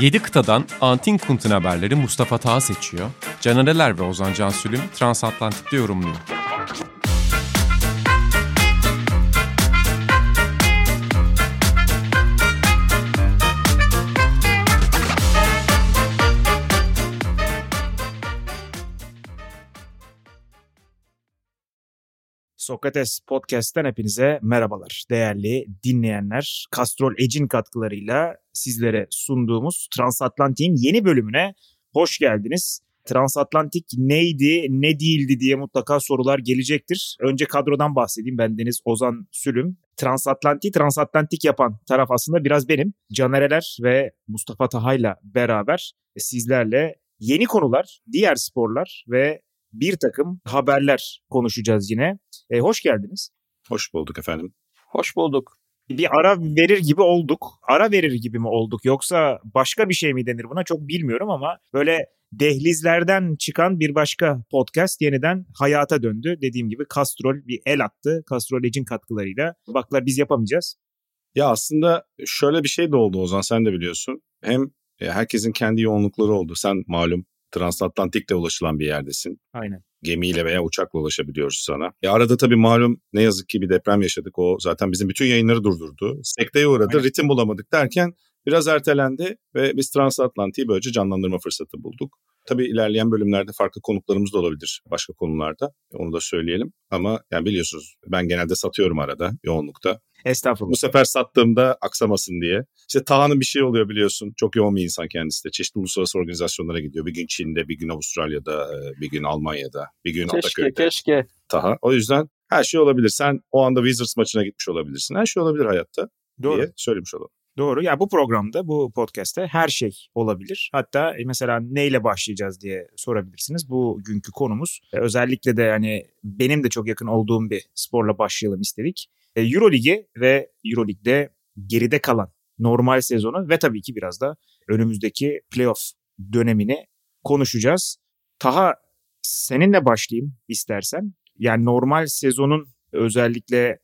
7 kıtadan Antin Kunt'un haberleri Mustafa Taha seçiyor. Canereler ve Ozan Cansülüm Transatlantik'te yorumluyor. Sokrates Podcast'ten hepinize merhabalar. Değerli dinleyenler, Kastrol Edge'in katkılarıyla sizlere sunduğumuz Transatlantik'in yeni bölümüne hoş geldiniz. Transatlantik neydi, ne değildi diye mutlaka sorular gelecektir. Önce kadrodan bahsedeyim. Ben Deniz Ozan Sülüm. Transatlantik, transatlantik yapan taraf aslında biraz benim. Canereler ve Mustafa Taha'yla beraber sizlerle yeni konular, diğer sporlar ve bir takım haberler konuşacağız yine. E, hoş geldiniz. Hoş bulduk efendim. Hoş bulduk. Bir ara verir gibi olduk. Ara verir gibi mi olduk yoksa başka bir şey mi denir buna çok bilmiyorum ama böyle dehlizlerden çıkan bir başka podcast yeniden hayata döndü. Dediğim gibi Kastrol bir el attı. Kastrol Edge'in katkılarıyla. Baklar biz yapamayacağız. Ya aslında şöyle bir şey de oldu Ozan sen de biliyorsun. Hem e, herkesin kendi yoğunlukları oldu. Sen malum transatlantikle ulaşılan bir yerdesin. Aynen. Gemiyle veya uçakla ulaşabiliyoruz sana. E arada tabii malum ne yazık ki bir deprem yaşadık. O zaten bizim bütün yayınları durdurdu. Sekteye uğradı. Aynen. Ritim bulamadık derken biraz ertelendi ve biz transatlantiği böylece canlandırma fırsatı bulduk. Tabii ilerleyen bölümlerde farklı konuklarımız da olabilir başka konularda. Onu da söyleyelim. Ama yani biliyorsunuz ben genelde satıyorum arada yoğunlukta. Estağfurullah. Bu sefer sattığımda aksamasın diye. İşte Taha'nın bir şey oluyor biliyorsun. Çok yoğun bir insan kendisi de. Çeşitli uluslararası organizasyonlara gidiyor. Bir gün Çin'de, bir gün Avustralya'da, e, bir gün Almanya'da, bir gün Keşke Ataköy'de. keşke. Taha. O yüzden her şey olabilir. Sen o anda Wizards maçına gitmiş olabilirsin. Her şey olabilir hayatta Doğru. diye söylemiş olalım. Doğru. Ya bu programda, bu podcast'te her şey olabilir. Hatta e, mesela neyle başlayacağız diye sorabilirsiniz. Bugünkü konumuz e, özellikle de hani benim de çok yakın olduğum bir sporla başlayalım istedik. E, Euroligi ve Euroleague'de geride kalan normal sezonu ve tabii ki biraz da önümüzdeki playoff dönemini konuşacağız. Taha seninle başlayayım istersen. Yani normal sezonun özellikle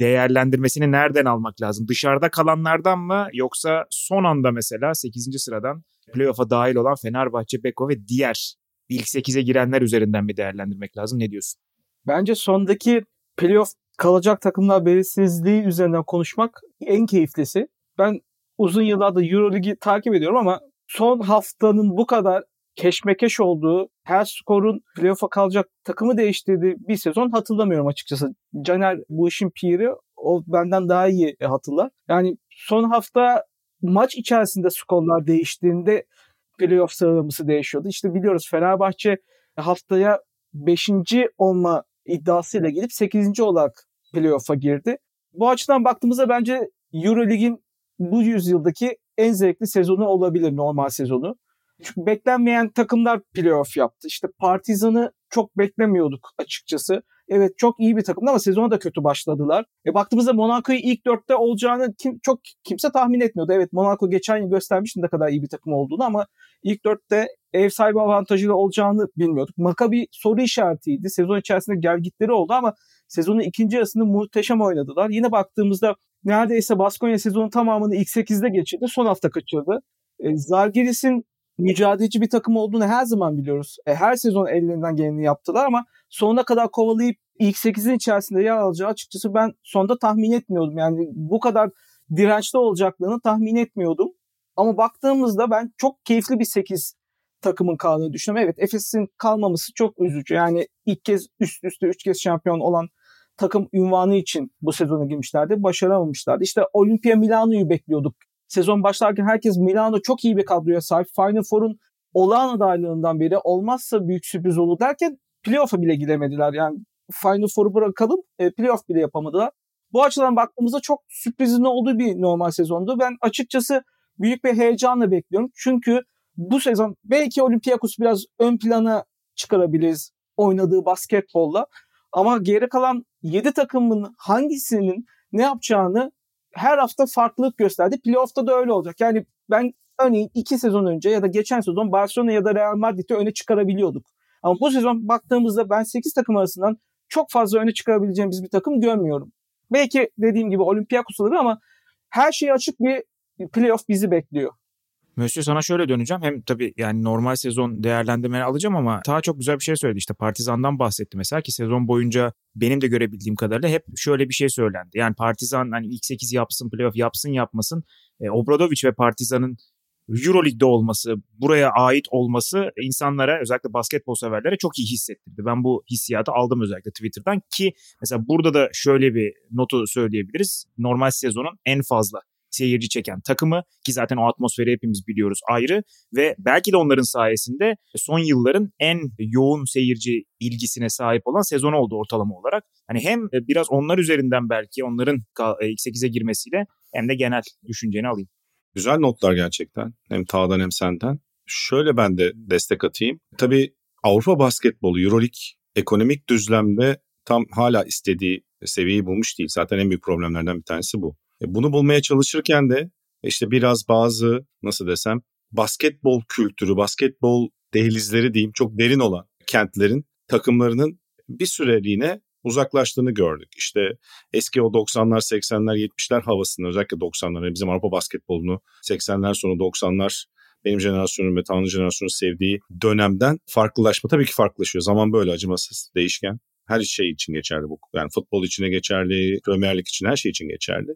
değerlendirmesini nereden almak lazım? Dışarıda kalanlardan mı yoksa son anda mesela 8. sıradan playoff'a dahil olan Fenerbahçe, Beko ve diğer ilk 8'e girenler üzerinden mi değerlendirmek lazım? Ne diyorsun? Bence sondaki playoff kalacak takımlar belirsizliği üzerinden konuşmak en keyiflisi. Ben uzun yıllardır Euroligi takip ediyorum ama son haftanın bu kadar keşmekeş olduğu, her skorun playoff'a kalacak takımı değiştirdiği bir sezon hatırlamıyorum açıkçası. Caner bu işin piri, o benden daha iyi hatırlar. Yani son hafta maç içerisinde skorlar değiştiğinde playoff sıralaması değişiyordu. İşte biliyoruz Fenerbahçe haftaya 5. olma iddiasıyla gelip 8. olarak playoff'a girdi. Bu açıdan baktığımızda bence Eurolig'in bu yüzyıldaki en zevkli sezonu olabilir normal sezonu. Çünkü beklenmeyen takımlar playoff yaptı. İşte Partizan'ı çok beklemiyorduk açıkçası. Evet çok iyi bir takımdı ama sezona da kötü başladılar. E baktığımızda Monaco'yu ilk dörtte olacağını kim, çok kimse tahmin etmiyordu. Evet Monaco geçen yıl göstermişti ne kadar iyi bir takım olduğunu ama ilk dörtte ev sahibi avantajıyla olacağını bilmiyorduk. Maccabi soru işaretiydi. Sezon içerisinde gelgitleri oldu ama sezonun ikinci yarısını muhteşem oynadılar. Yine baktığımızda neredeyse Baskonya sezonun tamamını ilk 8'de geçirdi. Son hafta kaçırdı. E, Zalgiris'in mücadeleci bir takım olduğunu her zaman biliyoruz. E, her sezon ellerinden geleni yaptılar ama sonuna kadar kovalayıp ilk 8'in içerisinde yer alacağı açıkçası ben sonda tahmin etmiyordum. Yani bu kadar dirençli olacaklarını tahmin etmiyordum. Ama baktığımızda ben çok keyifli bir 8 takımın kaldığını düşünüyorum. Evet Efes'in kalmaması çok üzücü. Yani ilk kez üst üste 3 kez şampiyon olan takım ünvanı için bu sezona girmişlerdi. Başaramamışlardı. İşte Olimpia Milano'yu bekliyorduk. Sezon başlarken herkes Milano çok iyi bir kadroya sahip. Final Four'un olağan adaylığından biri olmazsa büyük sürpriz olur derken playoff'a bile giremediler. Yani Final Four'u bırakalım e, playoff bile yapamadılar. Bu açıdan baktığımızda çok sürprizin olduğu bir normal sezondu. Ben açıkçası büyük bir heyecanla bekliyorum. Çünkü bu sezon belki Olympiakos biraz ön plana çıkarabiliriz oynadığı basketbolla. Ama geri kalan 7 takımın hangisinin ne yapacağını her hafta farklılık gösterdi. Playoff'ta da öyle olacak. Yani ben örneğin 2 sezon önce ya da geçen sezon Barcelona ya da Real Madrid'i öne çıkarabiliyorduk. Ama bu sezon baktığımızda ben 8 takım arasından çok fazla öne çıkarabileceğimiz bir takım görmüyorum. Belki dediğim gibi Olympiakos olur ama her şey açık bir playoff bizi bekliyor. Mösyö sana şöyle döneceğim. Hem tabii yani normal sezon değerlendirmeni alacağım ama daha çok güzel bir şey söyledi. İşte Partizan'dan bahsetti mesela ki sezon boyunca benim de görebildiğim kadarıyla hep şöyle bir şey söylendi. Yani Partizan hani ilk 8 yapsın, playoff yapsın yapmasın. E, Obradovic ve Partizan'ın Euroleague'de olması, buraya ait olması insanlara özellikle basketbol severlere çok iyi hissettirdi. Ben bu hissiyatı aldım özellikle Twitter'dan ki mesela burada da şöyle bir notu söyleyebiliriz. Normal sezonun en fazla seyirci çeken takımı ki zaten o atmosferi hepimiz biliyoruz ayrı ve belki de onların sayesinde son yılların en yoğun seyirci ilgisine sahip olan sezon oldu ortalama olarak. Hani hem biraz onlar üzerinden belki onların ilk 8'e girmesiyle hem de genel düşünceni alayım. Güzel notlar gerçekten. Hem Tağ'dan hem senden. Şöyle ben de destek atayım. Tabii Avrupa basketbolu, Euroleague ekonomik düzlemde tam hala istediği seviyeyi bulmuş değil. Zaten en büyük problemlerden bir tanesi bu. E, bunu bulmaya çalışırken de işte biraz bazı nasıl desem basketbol kültürü, basketbol dehlizleri diyeyim çok derin olan kentlerin takımlarının bir süreliğine uzaklaştığını gördük. İşte eski o 90'lar, 80'ler, 70'ler havasını özellikle 90'lar bizim Avrupa basketbolunu 80'ler sonu 90'lar benim jenerasyonum ve Tanrı jenerasyonu sevdiği dönemden farklılaşma tabii ki farklılaşıyor. Zaman böyle acımasız, değişken. Her şey için geçerli bu. Yani futbol içine geçerli, Premier için her şey için geçerli.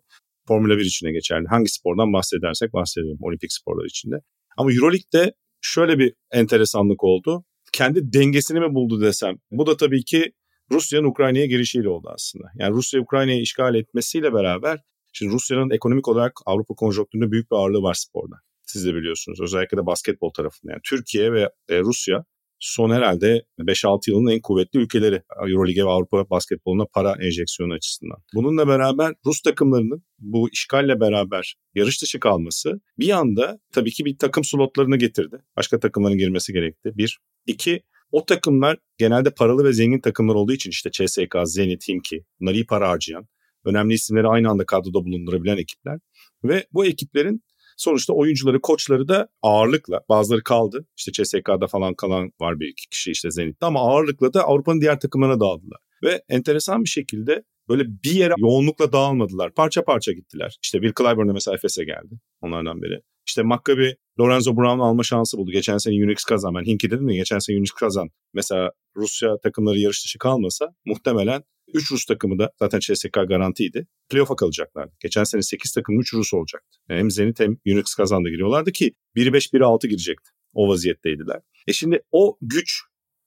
Formula 1 içine geçerli. Hangi spordan bahsedersek bahsedelim olimpik sporlar içinde. Ama Euroleague'de şöyle bir enteresanlık oldu. Kendi dengesini mi buldu desem. Bu da tabii ki Rusya'nın Ukrayna'ya girişiyle oldu aslında. Yani Rusya Ukrayna'yı işgal etmesiyle beraber şimdi Rusya'nın ekonomik olarak Avrupa konjonktüründe büyük bir ağırlığı var sporda. Siz de biliyorsunuz. Özellikle de basketbol tarafında. Yani Türkiye ve e, Rusya son herhalde 5-6 yılın en kuvvetli ülkeleri Euroleague ve Avrupa basketboluna para enjeksiyonu açısından. Bununla beraber Rus takımlarının bu işgalle beraber yarış dışı kalması bir anda tabii ki bir takım slotlarını getirdi. Başka takımların girmesi gerekti. Bir. İki, o takımlar genelde paralı ve zengin takımlar olduğu için işte CSK, Zenit, Himki bunlar iyi para harcayan, önemli isimleri aynı anda kadroda bulundurabilen ekipler. Ve bu ekiplerin sonuçta oyuncuları, koçları da ağırlıkla bazıları kaldı. İşte CSK'da falan kalan var bir iki kişi işte Zenit'te ama ağırlıkla da Avrupa'nın diğer takımlarına dağıldılar. Ve enteresan bir şekilde böyle bir yere yoğunlukla dağılmadılar. Parça parça gittiler. İşte Will Clyburn mesela Efes'e geldi onlardan biri. İşte Maccabi Lorenzo Brown alma şansı buldu. Geçen sene Unix kazan. Ben Hinki dedim ya geçen sene Unix kazan. Mesela Rusya takımları yarış dışı kalmasa muhtemelen 3 Rus takımı da zaten CSK garantiydi. Playoff'a kalacaklardı. Geçen sene 8 takım 3 Rus olacaktı. Hem Zenit hem Unix kazandı giriyorlardı ki 1'i 5 1'i 6 girecekti. O vaziyetteydiler. E şimdi o güç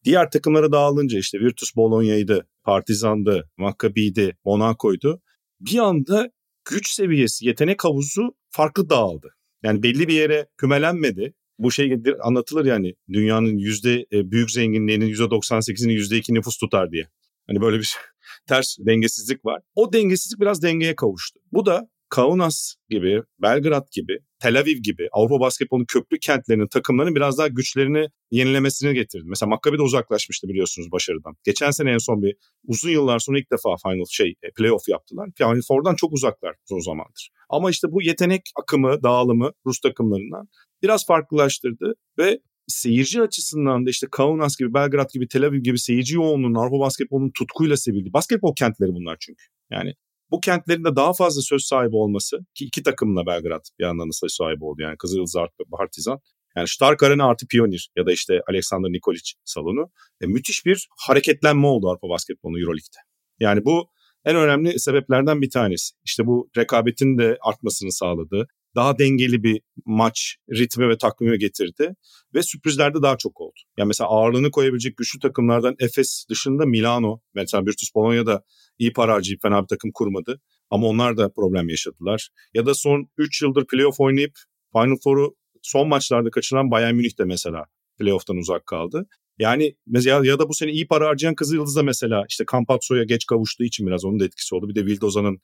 diğer takımlara dağılınca işte Virtus Bologna'ydı, Partizan'dı, Maccabi'ydi, Monaco'ydu. Bir anda güç seviyesi, yetenek havuzu farklı dağıldı. Yani belli bir yere kümelenmedi. Bu şey anlatılır yani dünyanın yüzde e, büyük zenginliğinin yüzde 98'ini yüzde 2 nüfus tutar diye. Hani böyle bir şey, ters dengesizlik var. O dengesizlik biraz dengeye kavuştu. Bu da Kaunas gibi, Belgrad gibi, Tel Aviv gibi Avrupa basketbolunun köklü kentlerinin takımlarının biraz daha güçlerini yenilemesini getirdi. Mesela Maccabi de uzaklaşmıştı biliyorsunuz başarıdan. Geçen sene en son bir uzun yıllar sonra ilk defa final şey e, playoff yaptılar. Final Four'dan çok uzaklar o zamandır. Ama işte bu yetenek akımı, dağılımı Rus takımlarından biraz farklılaştırdı ve seyirci açısından da işte Kaunas gibi, Belgrad gibi, Tel Aviv gibi seyirci yoğunluğunun Avrupa basketbolunun tutkuyla sevildiği. Basketbol kentleri bunlar çünkü. Yani bu kentlerin de daha fazla söz sahibi olması ki iki takımla Belgrad bir yandan da söz sahibi oldu yani Kızılyıldız artı Partizan. Yani Stark Arena artı Pionir ya da işte Alexander Nikolic salonu e, müthiş bir hareketlenme oldu Avrupa basketbolu Euroleague'de. Yani bu en önemli sebeplerden bir tanesi. İşte bu rekabetin de artmasını sağladı daha dengeli bir maç ritmi ve takvimi getirdi ve sürprizler de daha çok oldu. Yani mesela ağırlığını koyabilecek güçlü takımlardan Efes dışında Milano, mesela Virtus Bologna iyi para harcayıp fena bir takım kurmadı. Ama onlar da problem yaşadılar. Ya da son 3 yıldır playoff oynayıp Final Four'u son maçlarda kaçıran Bayern Münih de mesela playoff'tan uzak kaldı. Yani mesela ya da bu sene iyi para harcayan Kızılyıldız da mesela işte Campazzo'ya geç kavuştuğu için biraz onun da etkisi oldu. Bir de Vildoza'nın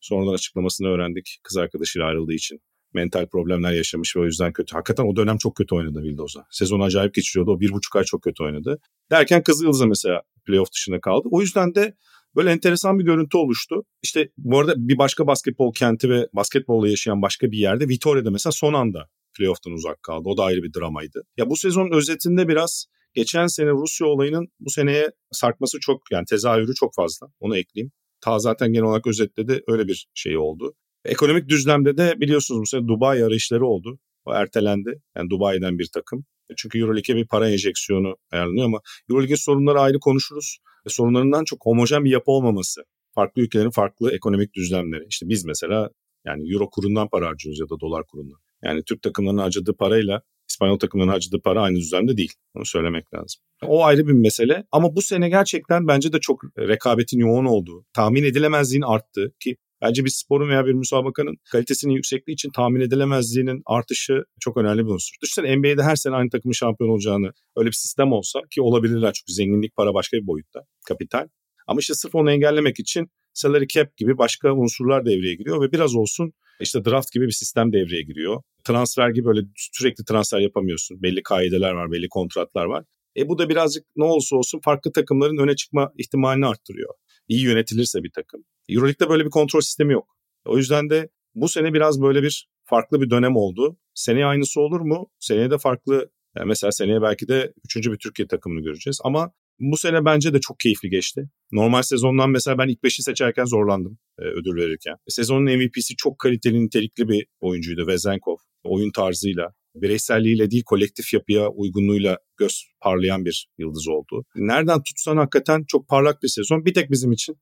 Sonradan açıklamasını öğrendik kız arkadaşıyla ayrıldığı için. Mental problemler yaşamış ve o yüzden kötü. Hakikaten o dönem çok kötü oynadı Vildoza. Sezon acayip geçiriyordu. O bir buçuk ay çok kötü oynadı. Derken Kızıl Yıldız'a mesela playoff dışında kaldı. O yüzden de böyle enteresan bir görüntü oluştu. İşte bu arada bir başka basketbol kenti ve basketbolla yaşayan başka bir yerde Vitoria'da mesela son anda playoff'tan uzak kaldı. O da ayrı bir dramaydı. Ya bu sezon özetinde biraz geçen sene Rusya olayının bu seneye sarkması çok yani tezahürü çok fazla. Onu ekleyeyim. Ta zaten genel olarak özetledi öyle bir şey oldu. Ekonomik düzlemde de biliyorsunuz bu sene Dubai arayışları oldu. O ertelendi. Yani Dubai'den bir takım. Çünkü Euroleague'e bir para enjeksiyonu ayarlanıyor ama Euroleague'in sorunları ayrı konuşuruz. Ve sorunlarından çok homojen bir yapı olmaması. Farklı ülkelerin farklı ekonomik düzlemleri. İşte biz mesela yani euro kurundan para harcıyoruz ya da dolar kurundan. Yani Türk takımlarının harcadığı parayla İspanyol takımlarının harcadığı para aynı düzlemde değil. Onu söylemek lazım. O ayrı bir mesele ama bu sene gerçekten bence de çok rekabetin yoğun olduğu, tahmin edilemezliğin arttığı ki Bence bir sporun veya bir müsabakanın kalitesinin yüksekliği için tahmin edilemezliğinin artışı çok önemli bir unsur. Düşünsene NBA'de her sene aynı takımın şampiyon olacağını öyle bir sistem olsa ki olabilirler çünkü zenginlik para başka bir boyutta, kapital. Ama işte sırf onu engellemek için salary cap gibi başka unsurlar devreye giriyor ve biraz olsun işte draft gibi bir sistem devreye giriyor. Transfer gibi böyle sürekli transfer yapamıyorsun. Belli kaideler var, belli kontratlar var. E bu da birazcık ne olursa olsun farklı takımların öne çıkma ihtimalini arttırıyor. İyi yönetilirse bir takım. Euroleague'de böyle bir kontrol sistemi yok. O yüzden de bu sene biraz böyle bir farklı bir dönem oldu. Seneye aynısı olur mu? Seneye de farklı. Yani mesela seneye belki de üçüncü bir Türkiye takımını göreceğiz. Ama bu sene bence de çok keyifli geçti. Normal sezondan mesela ben ilk 5'i seçerken zorlandım e, ödül verirken. Sezonun MVP'si çok kaliteli, nitelikli bir oyuncuydu Vezenkov. Oyun tarzıyla, bireyselliğiyle değil kolektif yapıya uygunluğuyla göz parlayan bir yıldız oldu. Nereden tutsan hakikaten çok parlak bir sezon. Bir tek bizim için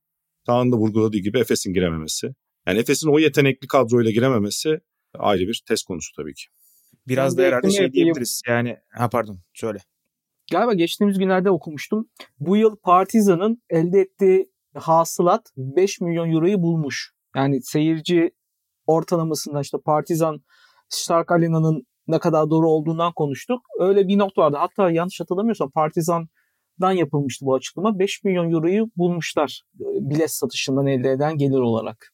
Tağ'ın da vurguladığı gibi Efes'in girememesi. Yani Efes'in o yetenekli kadroyla girememesi ayrı bir test konusu tabii ki. Biraz da herhalde şey diyebiliriz. Yani ha pardon söyle. Galiba geçtiğimiz günlerde okumuştum. Bu yıl Partizan'ın elde ettiği hasılat 5 milyon euroyu bulmuş. Yani seyirci ortalamasında işte Partizan Stark Arena'nın ne kadar doğru olduğundan konuştuk. Öyle bir nokta vardı. Hatta yanlış hatırlamıyorsam Partizan dan yapılmıştı bu açıklama. 5 milyon euroyu bulmuşlar e, bilet satışından elde eden gelir olarak.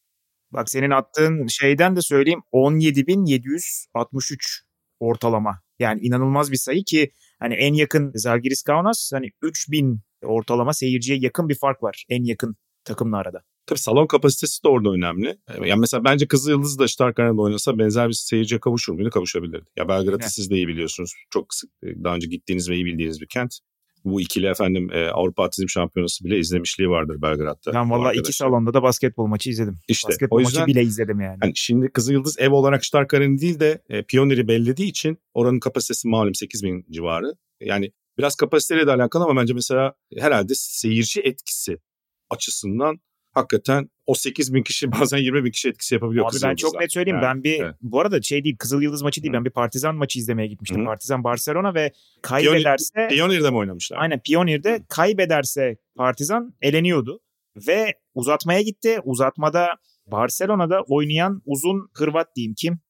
Bak senin attığın şeyden de söyleyeyim 17.763 ortalama. Yani inanılmaz bir sayı ki hani en yakın Zalgiris Kaunas hani 3000 ortalama seyirciye yakın bir fark var en yakın takımla arada. Tabii salon kapasitesi de orada önemli. Yani mesela bence Kızıl Yıldız da Stark Arena'da oynasa benzer bir seyirciye kavuşur muydu? Kavuşabilirdi. Ya Belgrad'ı evet. siz de iyi biliyorsunuz. Çok sık e, daha önce gittiğiniz ve iyi bildiğiniz bir kent bu ikili efendim e, Avrupa Atletizm Şampiyonası bile izlemişliği vardır Belgrad'da. Ben valla iki salonda da basketbol maçı izledim. İşte basketbol o yüzden, maçı bile izledim yani. yani. Şimdi Kızıl Yıldız ev olarak Stark Arena değil de e, Pioneer'i bellediği için oranın kapasitesi malum 8 bin civarı. Yani biraz kapasiteyle de alakalı ama bence mesela herhalde seyirci etkisi açısından hakikaten o 8 bin kişi bazen 20 bin kişi etkisi yapabiliyor. Abi Kızıl ben çok net söyleyeyim. Yani, ben bir evet. bu arada şey değil Kızıl Yıldız maçı değil. Hı. Ben bir Partizan maçı izlemeye gitmiştim. Hı. Partizan Barcelona ve kaybederse Pionier'de mi oynamışlar? Aynen Pionier'de kaybederse Partizan eleniyordu ve uzatmaya gitti. Uzatmada Barcelona'da oynayan uzun Hırvat diyeyim kim?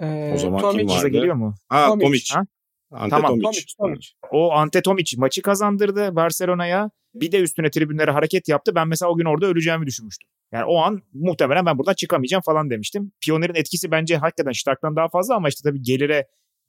Ee, o zaman Tomic. kim vardı? geliyor mu? Ha Tomic. Tomic. Ha? Ante tamam. Tomic. Tomic, Tomic. O Ante Tomic maçı kazandırdı Barcelona'ya. Bir de üstüne tribünlere hareket yaptı. Ben mesela o gün orada öleceğimi düşünmüştüm. Yani o an muhtemelen ben buradan çıkamayacağım falan demiştim. Pioner'in etkisi bence hakikaten Stark'tan daha fazla ama işte tabii gelire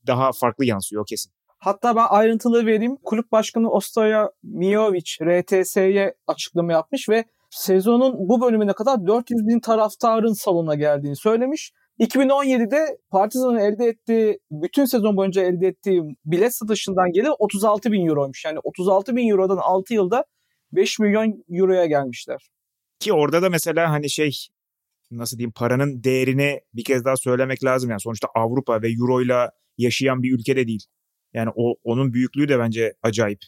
daha farklı yansıyor kesin. Hatta ben ayrıntılı vereyim. Kulüp başkanı Ostoya Mijovic RTS'ye açıklama yapmış ve sezonun bu bölümüne kadar 400 bin taraftarın salona geldiğini söylemiş. 2017'de Partizan'ın elde ettiği, bütün sezon boyunca elde ettiği bilet satışından gelir 36 bin euroymuş. Yani 36 bin eurodan 6 yılda 5 milyon euroya gelmişler. Ki orada da mesela hani şey nasıl diyeyim paranın değerini bir kez daha söylemek lazım. Yani sonuçta Avrupa ve Euro ile yaşayan bir ülkede değil. Yani o onun büyüklüğü de bence acayip.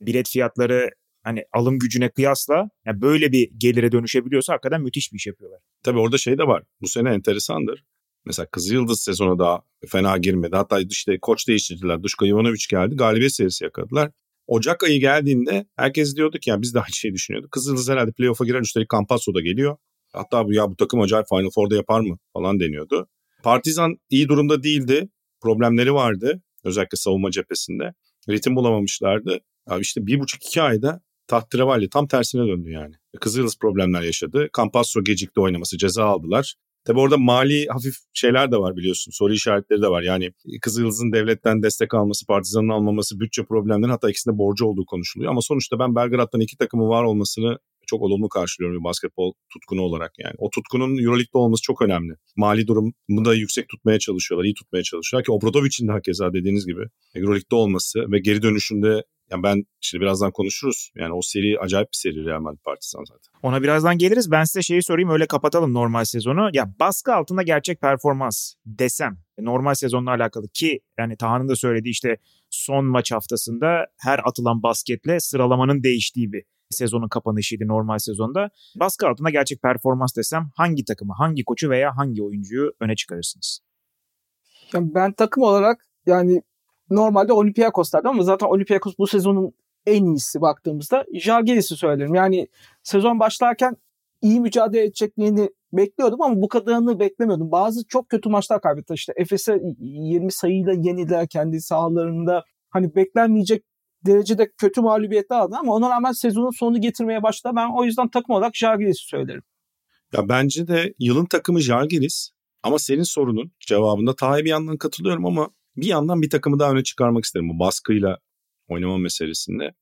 Bilet fiyatları hani alım gücüne kıyasla yani böyle bir gelire dönüşebiliyorsa hakikaten müthiş bir iş yapıyorlar. Tabii orada şey de var. Bu sene enteresandır. Mesela Kızılyıldız sezonu da fena girmedi. Hatta işte koç değiştirdiler. Duşko Ivanovic geldi. Galibiyet serisi yakaladılar. Ocak ayı geldiğinde herkes diyordu ki ya biz de aynı şeyi düşünüyorduk. Kızıldız herhalde playoff'a girer üstelik Campasso da geliyor. Hatta bu ya bu takım acayip Final Four'da yapar mı falan deniyordu. Partizan iyi durumda değildi. Problemleri vardı. Özellikle savunma cephesinde. Ritim bulamamışlardı. Abi işte bir buçuk iki ayda Tahterevalli tam tersine döndü yani. Kızıldız problemler yaşadı. Campasso gecikti oynaması ceza aldılar. Tabi orada mali hafif şeyler de var biliyorsun. Soru işaretleri de var. Yani Kızıldız'ın devletten destek alması, partizanın almaması, bütçe problemleri hatta ikisinde borcu olduğu konuşuluyor. Ama sonuçta ben Belgrad'dan iki takımı var olmasını çok olumlu karşılıyorum bir basketbol tutkunu olarak yani. O tutkunun Euroleague'de olması çok önemli. Mali durumu da yüksek tutmaya çalışıyorlar, iyi tutmaya çalışıyorlar ki Obradovic'in de hakeza dediğiniz gibi Euroleague'de olması ve geri dönüşünde yani ben şimdi birazdan konuşuruz. Yani o seri acayip bir seri Real Madrid Partizan zaten. Ona birazdan geliriz. Ben size şeyi sorayım öyle kapatalım normal sezonu. Ya baskı altında gerçek performans desem normal sezonla alakalı ki yani Taha'nın da söylediği işte son maç haftasında her atılan basketle sıralamanın değiştiği bir sezonun kapanışıydı normal sezonda. Baskı altında gerçek performans desem hangi takımı, hangi koçu veya hangi oyuncuyu öne çıkarırsınız? Yani ben takım olarak yani normalde Olympiakos derdim ama zaten Olympiakos bu sezonun en iyisi baktığımızda Jalgiris'i söylerim. Yani sezon başlarken iyi mücadele edeceklerini bekliyordum ama bu kadarını beklemiyordum. Bazı çok kötü maçlar kaybetti. İşte Efes'e 20 sayıyla yenildiler kendi sahalarında. Hani beklenmeyecek derecede kötü mağlubiyetler aldı ama ona rağmen sezonun sonunu getirmeye başladı. Ben o yüzden takım olarak Jalgiris'i söylerim. Ya bence de yılın takımı Jalgiris ama senin sorunun cevabında Taha'ya bir yandan katılıyorum ama bir yandan bir takımı daha öne çıkarmak isterim bu baskıyla oynama meselesinde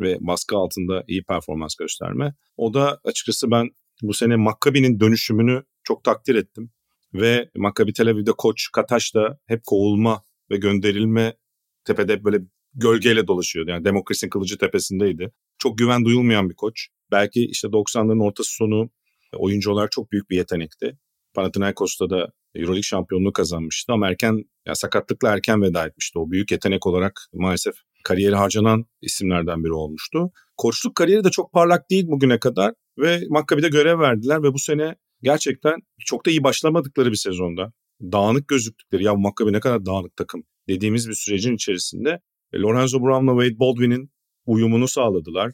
ve baskı altında iyi performans gösterme. O da açıkçası ben bu sene Maccabi'nin dönüşümünü çok takdir ettim. Ve Maccabi Tel Aviv'de koç Kataş da hep kovulma ve gönderilme tepede böyle gölgeyle dolaşıyordu. Yani demokrasinin kılıcı tepesindeydi. Çok güven duyulmayan bir koç. Belki işte 90'ların ortası sonu oyuncu olarak çok büyük bir yetenekti. Panathinaikos'ta da Euroleague şampiyonluğu kazanmıştı ama erken yani sakatlıkla erken veda etmişti. O büyük yetenek olarak maalesef kariyeri harcanan isimlerden biri olmuştu. Koçluk kariyeri de çok parlak değil bugüne kadar ve Maccabi'de görev verdiler ve bu sene gerçekten çok da iyi başlamadıkları bir sezonda dağınık gözüktükleri ya Maccabi ne kadar dağınık takım dediğimiz bir sürecin içerisinde e, Lorenzo Brown'la Wade Baldwin'in uyumunu sağladılar.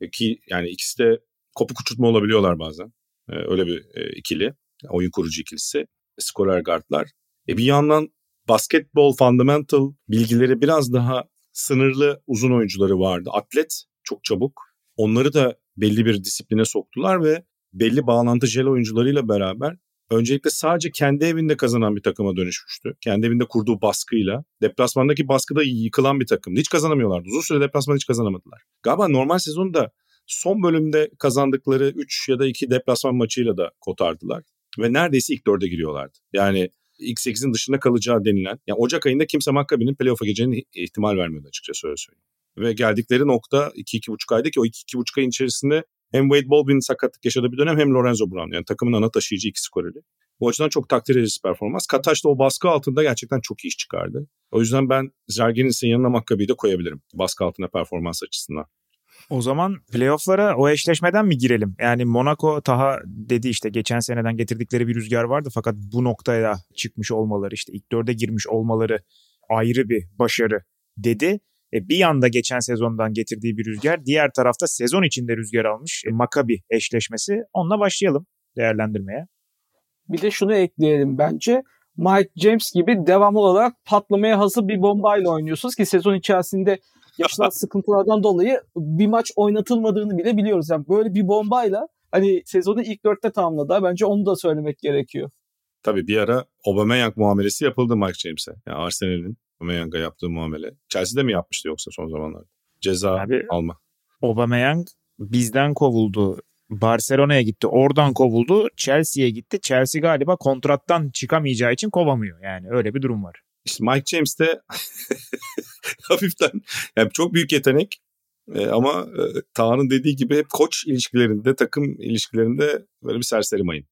E, ki yani ikisi de kopuk uçurtma olabiliyorlar bazen. E, öyle bir ikili. Oyun kurucu ikilisi. Skorer guardlar. E bir yandan basketbol fundamental bilgileri biraz daha sınırlı uzun oyuncuları vardı. Atlet çok çabuk. Onları da belli bir disipline soktular ve belli bağlantı jel oyuncularıyla beraber öncelikle sadece kendi evinde kazanan bir takıma dönüşmüştü. Kendi evinde kurduğu baskıyla. Deplasmandaki baskıda yıkılan bir takım. Hiç kazanamıyorlardı. Uzun süre deplasman hiç kazanamadılar. Galiba normal sezonda son bölümde kazandıkları 3 ya da 2 deplasman maçıyla da kotardılar. Ve neredeyse ilk dörde giriyorlardı. Yani ilk 8'in dışında kalacağı denilen. Yani Ocak ayında kimse Maccabi'nin playoff'a gireceğine ihtimal vermiyordu açıkçası öyle söyleyeyim. Ve geldikleri nokta 2-2,5 ayda ki o 2-2,5 ayın içerisinde hem Wade Baldwin sakatlık yaşadığı bir dönem hem Lorenzo Brown. Yani takımın ana taşıyıcı iki skoreri. Bu açıdan çok takdir edici performans. Kataş da o baskı altında gerçekten çok iyi iş çıkardı. O yüzden ben Zerginis'in yanına Maccabi'yi de koyabilirim. Baskı altına performans açısından. O zaman playofflara o eşleşmeden mi girelim? Yani Monaco Taha dedi işte geçen seneden getirdikleri bir rüzgar vardı fakat bu noktaya çıkmış olmaları işte ilk dörde girmiş olmaları ayrı bir başarı dedi. E, bir yanda geçen sezondan getirdiği bir rüzgar, diğer tarafta sezon içinde rüzgar almış e, Maccabi eşleşmesi. Onunla başlayalım değerlendirmeye. Bir de şunu ekleyelim bence. Mike James gibi devamlı olarak patlamaya hazır bir bombayla oynuyorsunuz ki sezon içerisinde yaşanan sıkıntılardan dolayı bir maç oynatılmadığını bile biliyoruz. Yani böyle bir bombayla hani sezonu ilk dörtte tamamladı. Bence onu da söylemek gerekiyor. Tabii bir ara Aubameyang muamelesi yapıldı Mike James'e. Yani Arsenal'in Aubameyang'a yaptığı muamele. Chelsea'de mi yapmıştı yoksa son zamanlarda? Ceza Abi, alma. Aubameyang bizden kovuldu. Barcelona'ya gitti. Oradan kovuldu. Chelsea'ye gitti. Chelsea galiba kontrattan çıkamayacağı için kovamıyor. Yani öyle bir durum var. İşte Mike James de hafiften yani çok büyük yetenek e, ama e, Taha'nın dediği gibi hep koç ilişkilerinde, takım ilişkilerinde böyle bir serseri mayın.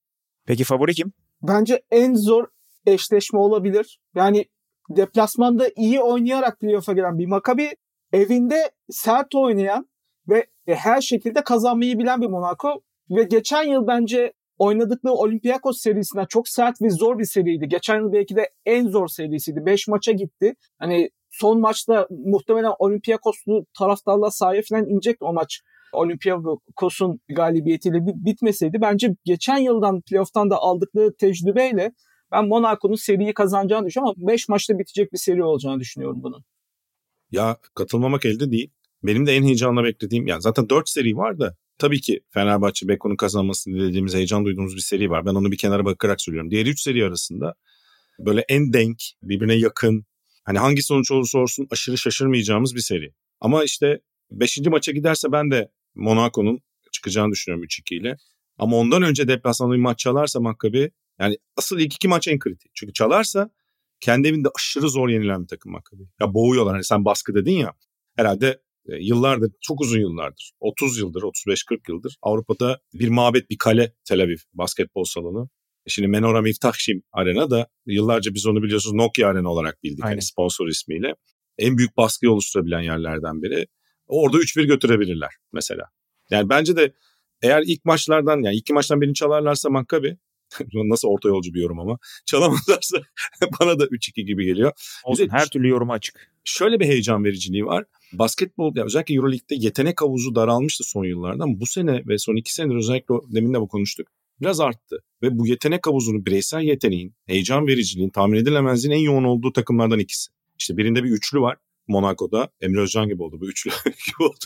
Peki favori kim? Bence en zor eşleşme olabilir. Yani deplasmanda iyi oynayarak playoff'a gelen bir Maccabi evinde sert oynayan ve her şekilde kazanmayı bilen bir Monaco ve geçen yıl bence oynadıkları Olympiakos serisinden çok sert ve zor bir seriydi. Geçen yıl belki de en zor serisiydi. 5 maça gitti. Hani son maçta muhtemelen Olympiakoslu taraftarlar sahaya falan inecekti o maç. Olympiakos'un galibiyetiyle bitmeseydi bence geçen yıldan playoff'tan da aldıkları tecrübeyle ben Monaco'nun seriyi kazanacağını düşünüyorum ama 5 maçta bitecek bir seri olacağını düşünüyorum bunun. Ya katılmamak elde değil. Benim de en heyecanla beklediğim yani zaten 4 seri var da tabii ki Fenerbahçe Beko'nun kazanmasını dilediğimiz heyecan duyduğumuz bir seri var. Ben onu bir kenara bakarak söylüyorum. Diğer 3 seri arasında böyle en denk, birbirine yakın, hani hangi sonuç olursa olsun aşırı şaşırmayacağımız bir seri. Ama işte 5. maça giderse ben de Monaco'nun çıkacağını düşünüyorum 3-2 ile. Ama ondan önce deplasmanda bir maç çalarsa Maccabi yani asıl ilk iki maç en kritik. Çünkü çalarsa kendi evinde aşırı zor yenilen bir takım Maccabi. Ya boğuyorlar. Hani sen baskı dedin ya. Herhalde e, yıllardır, çok uzun yıllardır, 30 yıldır, 35-40 yıldır Avrupa'da bir mabet, bir kale Tel Aviv basketbol salonu. Şimdi Menora Miftahşim Arena da yıllarca biz onu biliyorsunuz Nokia Arena olarak bildik hani sponsor ismiyle. En büyük baskıyı oluşturabilen yerlerden biri. Orada 3-1 götürebilirler mesela. Yani bence de eğer ilk maçlardan yani iki maçtan birini çalarlarsa Maccabi nasıl orta yolcu bir yorum ama çalamazlarsa bana da 3-2 gibi geliyor. Olsun, her türlü yoruma açık. Şöyle bir heyecan vericiliği var. Basketbol yani özellikle Euroleague'de yetenek havuzu daralmıştı son yıllardan. Bu sene ve son iki senedir özellikle demin de bu konuştuk. Biraz arttı. Ve bu yetenek havuzunu bireysel yeteneğin, heyecan vericiliğin, tahmin edilemezliğin en yoğun olduğu takımlardan ikisi. İşte birinde bir üçlü var. Monaco'da Emre Özcan gibi oldu. Bu üçlü gibi oldu.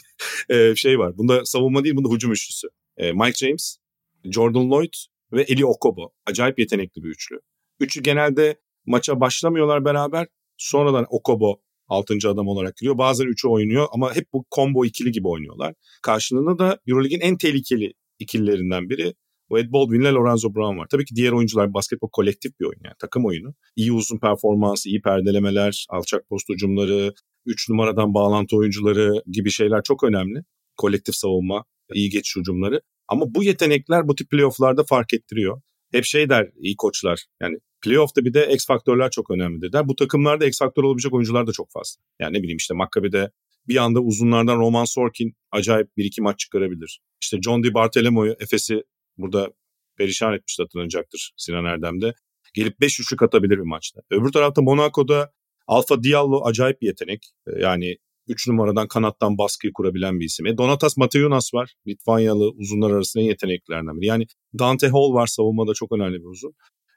Ee, şey var. Bunda savunma değil, bunda hücum üçlüsü. Ee, Mike James, Jordan Lloyd ve Eli Okobo. Acayip yetenekli bir üçlü. Üçü genelde maça başlamıyorlar beraber. Sonradan Okobo 6. adam olarak giriyor. Bazen üçü oynuyor ama hep bu combo ikili gibi oynuyorlar. Karşılığında da Euroleague'in en tehlikeli ikililerinden biri bu Ed Baldwin ile Lorenzo Brown var. Tabii ki diğer oyuncular basketbol kolektif bir oyun yani takım oyunu. İyi uzun performans, iyi perdelemeler, alçak post ucumları, 3 numaradan bağlantı oyuncuları gibi şeyler çok önemli. Kolektif savunma, iyi geçiş ucumları. Ama bu yetenekler bu tip playofflarda fark ettiriyor. Hep şey der iyi koçlar yani playoff'ta bir de X faktörler çok önemlidir der. Bu takımlarda X faktör olabilecek oyuncular da çok fazla. Yani ne bileyim işte Maccabi'de bir anda uzunlardan Roman Sorkin acayip bir iki maç çıkarabilir. İşte John Di Bartolomeo'yu Efes'i burada perişan etmişti hatırlanacaktır Sinan Erdem'de. Gelip 5 üçlük atabilir bir maçta. Öbür tarafta Monaco'da Alfa Diallo acayip bir yetenek. Yani 3 numaradan kanattan baskıyı kurabilen bir isim. E Donatas Mateunas var. Litvanyalı uzunlar arasında en yeteneklilerden biri. Yani Dante Hall var savunmada çok önemli bir uzun.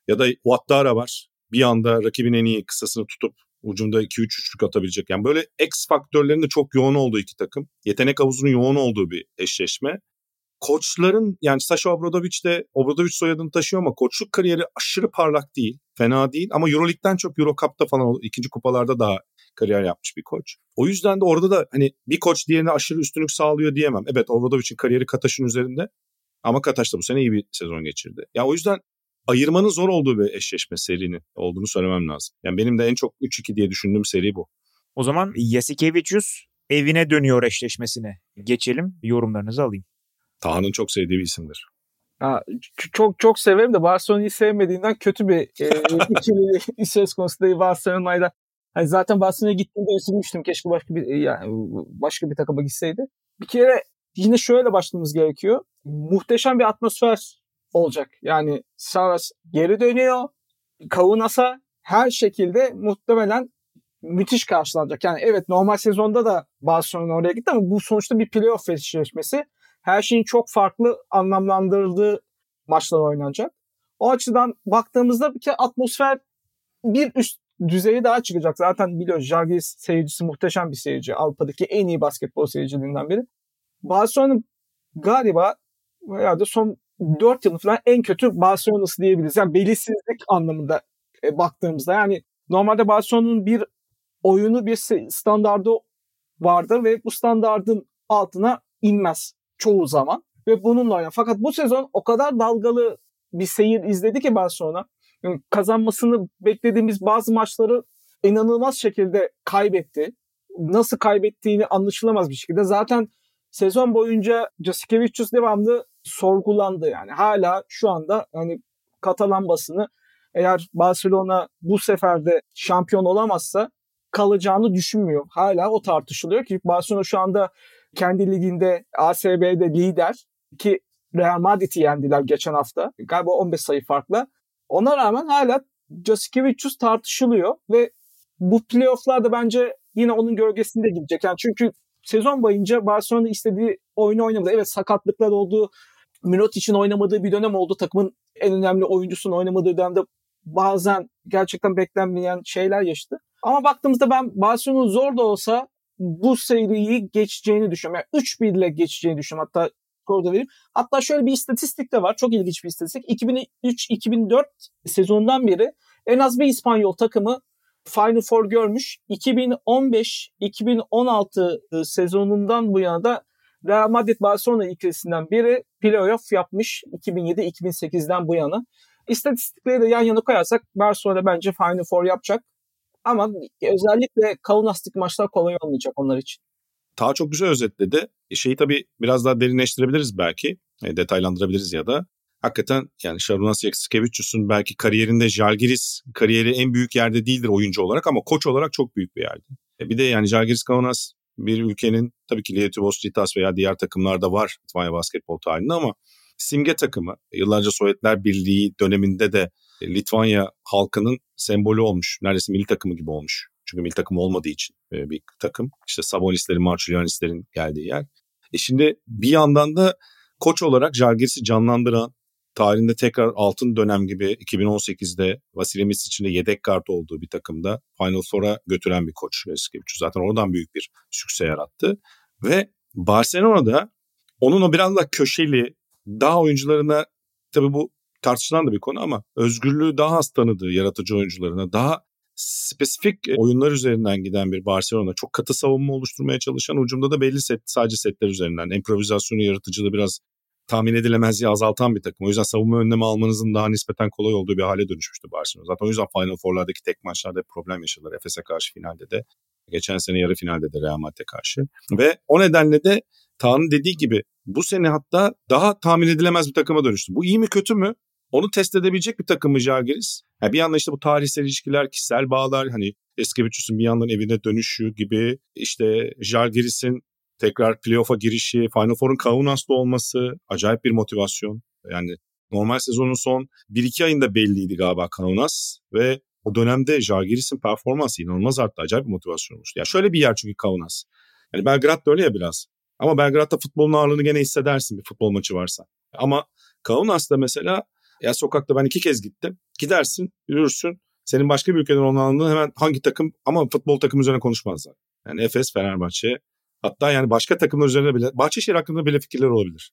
Ya da Wattara var. Bir anda rakibin en iyi kısasını tutup ucunda 2-3 üçlük atabilecek. Yani böyle X faktörlerinde çok yoğun olduğu iki takım. Yetenek havuzunun yoğun olduğu bir eşleşme koçların yani Sasha Obradovic de Obradovic soyadını taşıyor ama koçluk kariyeri aşırı parlak değil. Fena değil ama Euroleague'den çok Euro Cup'ta falan ikinci kupalarda daha kariyer yapmış bir koç. O yüzden de orada da hani bir koç diğerine aşırı üstünlük sağlıyor diyemem. Evet Obradovic'in kariyeri Kataş'ın üzerinde ama Kataş da bu sene iyi bir sezon geçirdi. Ya o yüzden ayırmanın zor olduğu bir eşleşme serinin olduğunu söylemem lazım. Yani benim de en çok 3-2 diye düşündüğüm seri bu. O zaman Yasikevicius evine dönüyor eşleşmesine geçelim. Yorumlarınızı alayım. Taha'nın çok sevdiği bir isimdir. Ha, çok çok severim de Barcelona'yı sevmediğinden kötü bir e, ikili söz konusu değil Barcelona'yla. Hani zaten Barcelona'ya gittiğimde üzülmüştüm. Keşke başka bir yani başka bir takıma gitseydi. Bir kere yine şöyle başlamamız gerekiyor. Muhteşem bir atmosfer olacak. Yani Saras geri dönüyor. Kavunas'a her şekilde muhtemelen müthiş karşılanacak. Yani evet normal sezonda da Barcelona oraya gitti ama bu sonuçta bir playoff eşleşmesi her şeyin çok farklı anlamlandırıldığı maçlar oynanacak. O açıdan baktığımızda bir kere atmosfer bir üst düzeyi daha çıkacak. Zaten biliyoruz Jargis seyircisi muhteşem bir seyirci. Avrupa'daki en iyi basketbol seyircilerinden biri. Barcelona galiba herhalde son 4 yılın falan en kötü Barcelona'sı diyebiliriz. Yani belirsizlik anlamında e, baktığımızda. Yani normalde Barcelona'nın bir oyunu bir standardı vardır ve bu standardın altına inmez çoğu zaman ve bununla oynar. Fakat bu sezon o kadar dalgalı bir seyir izledi ki Barcelona. Yani kazanmasını beklediğimiz bazı maçları inanılmaz şekilde kaybetti. Nasıl kaybettiğini anlaşılamaz bir şekilde. Zaten sezon boyunca Jasikevicius devamlı sorgulandı yani. Hala şu anda hani Katalan basını eğer Barcelona bu sefer de şampiyon olamazsa kalacağını düşünmüyor. Hala o tartışılıyor ki Barcelona şu anda kendi liginde ASB'de lider ki Real Madrid'i yendiler geçen hafta. Galiba 15 sayı farkla. Ona rağmen hala Jasikevicius tartışılıyor ve bu playofflarda bence yine onun gölgesinde gidecek. Yani çünkü sezon boyunca Barcelona istediği oyunu oynamadı. Evet sakatlıklar oldu. için oynamadığı bir dönem oldu. Takımın en önemli oyuncusunun oynamadığı dönemde bazen gerçekten beklenmeyen şeyler yaşadı. Ama baktığımızda ben Barcelona'nın zor da olsa bu seriyi geçeceğini düşünüyorum. Yani 3-1 ile geçeceğini düşünüyorum. Hatta skoru vereyim. Hatta şöyle bir istatistik de var. Çok ilginç bir istatistik. 2003-2004 sezonundan beri en az bir İspanyol takımı Final Four görmüş. 2015-2016 e, sezonundan bu yana da Real Madrid Barcelona ikilisinden biri playoff yapmış 2007-2008'den bu yana. İstatistikleri de yan yana koyarsak Barcelona bence Final Four yapacak. Ama özellikle Kaunas'taki maçlar kolay olmayacak onlar için. Ta çok güzel özetledi. E şeyi tabii biraz daha derinleştirebiliriz belki. E, detaylandırabiliriz ya da. Hakikaten yani Sharunas Yaskevicius'un belki kariyerinde Jalgiris kariyeri en büyük yerde değildir oyuncu olarak ama koç olarak çok büyük bir yerde. E bir de yani Jalgiris Kaunas bir ülkenin tabii ki Lietuvos Citas veya diğer takımlarda var Litvanya basketbol tarihinde ama simge takımı. Yıllarca Sovyetler Birliği döneminde de Litvanya halkının sembolü olmuş. Neredeyse milli takımı gibi olmuş. Çünkü milli takım olmadığı için e, bir takım. İşte Sabonislerin, Marçulyanislerin geldiği yer. E şimdi bir yandan da koç olarak Jalgiris'i canlandıran, tarihinde tekrar altın dönem gibi 2018'de Vasilya için de yedek kart olduğu bir takımda Final Four'a götüren bir koç Eskevicius. Zaten oradan büyük bir sükse yarattı. Ve Barcelona'da onun o biraz da köşeli, daha oyuncularına tabii bu tartışılan da bir konu ama özgürlüğü daha az tanıdığı yaratıcı oyuncularına daha spesifik oyunlar üzerinden giden bir Barcelona çok katı savunma oluşturmaya çalışan ucumda da belli set sadece setler üzerinden improvizasyonu yaratıcılığı biraz tahmin edilemezliği azaltan bir takım. O yüzden savunma önlemi almanızın daha nispeten kolay olduğu bir hale dönüşmüştü Barcelona. Zaten o yüzden Final Four'lardaki tek maçlarda problem yaşadılar. Efes'e karşı finalde de. Geçen sene yarı finalde de Real Madrid'e karşı. Ve o nedenle de Tanrı dediği gibi bu sene hatta daha tahmin edilemez bir takıma dönüştü. Bu iyi mi kötü mü? Onu test edebilecek bir takım mı Jalgiris? Yani bir yandan işte bu tarihsel ilişkiler, kişisel bağlar, hani Eskevicius'un bir yandan evine dönüşü gibi, işte Jalgiris'in tekrar playoff'a girişi, Final Four'un Kaunas'ta olması acayip bir motivasyon. Yani normal sezonun son 1-2 ayında belliydi galiba Kaunas ve o dönemde Jalgiris'in performansı inanılmaz arttı. Acayip bir motivasyon olmuştu. Yani şöyle bir yer çünkü Kaunas. Yani Belgrad da öyle ya biraz. Ama Belgrad'da futbolun ağırlığını gene hissedersin bir futbol maçı varsa. Ama Kaunas'ta mesela ya sokakta ben iki kez gittim. Gidersin, yürürsün. Senin başka bir ülkeden olan hemen hangi takım ama futbol takımı üzerine konuşmazlar. Yani Efes, Fenerbahçe, Hatta yani başka takımlar üzerine bile Bahçeşehir hakkında bile fikirler olabilir.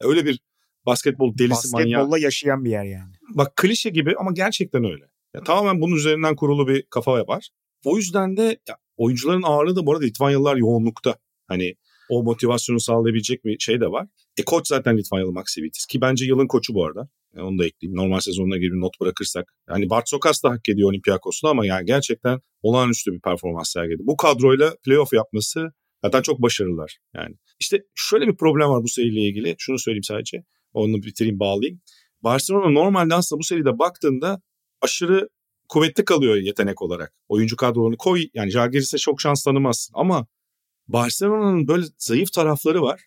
Öyle bir basketbol delisi Basketbolla manyağı. Basketbolla yaşayan bir yer yani. Bak klişe gibi ama gerçekten öyle. Ya, tamamen bunun üzerinden kurulu bir kafa yapar. O yüzden de ya, oyuncuların ağırlığı da bu arada Litvanyalılar yoğunlukta. Hani o motivasyonu sağlayabilecek bir şey de var. E koç zaten Litvanyalı Maxivitis ki bence yılın koçu bu arada. Yani onu da ekleyeyim. Normal sezonuna gibi bir not bırakırsak. Yani Bart da hak ediyor Olympiakos'u ama yani gerçekten olağanüstü bir performans sergiledi. Bu kadroyla playoff yapması Zaten çok başarılılar yani. İşte şöyle bir problem var bu seriyle ilgili. Şunu söyleyeyim sadece. Onu bitireyim bağlayayım. Barcelona normalde aslında bu seride baktığında aşırı kuvvetli kalıyor yetenek olarak. Oyuncu kadrolarını koy yani Jalgiris'e çok şans tanımazsın ama Barcelona'nın böyle zayıf tarafları var.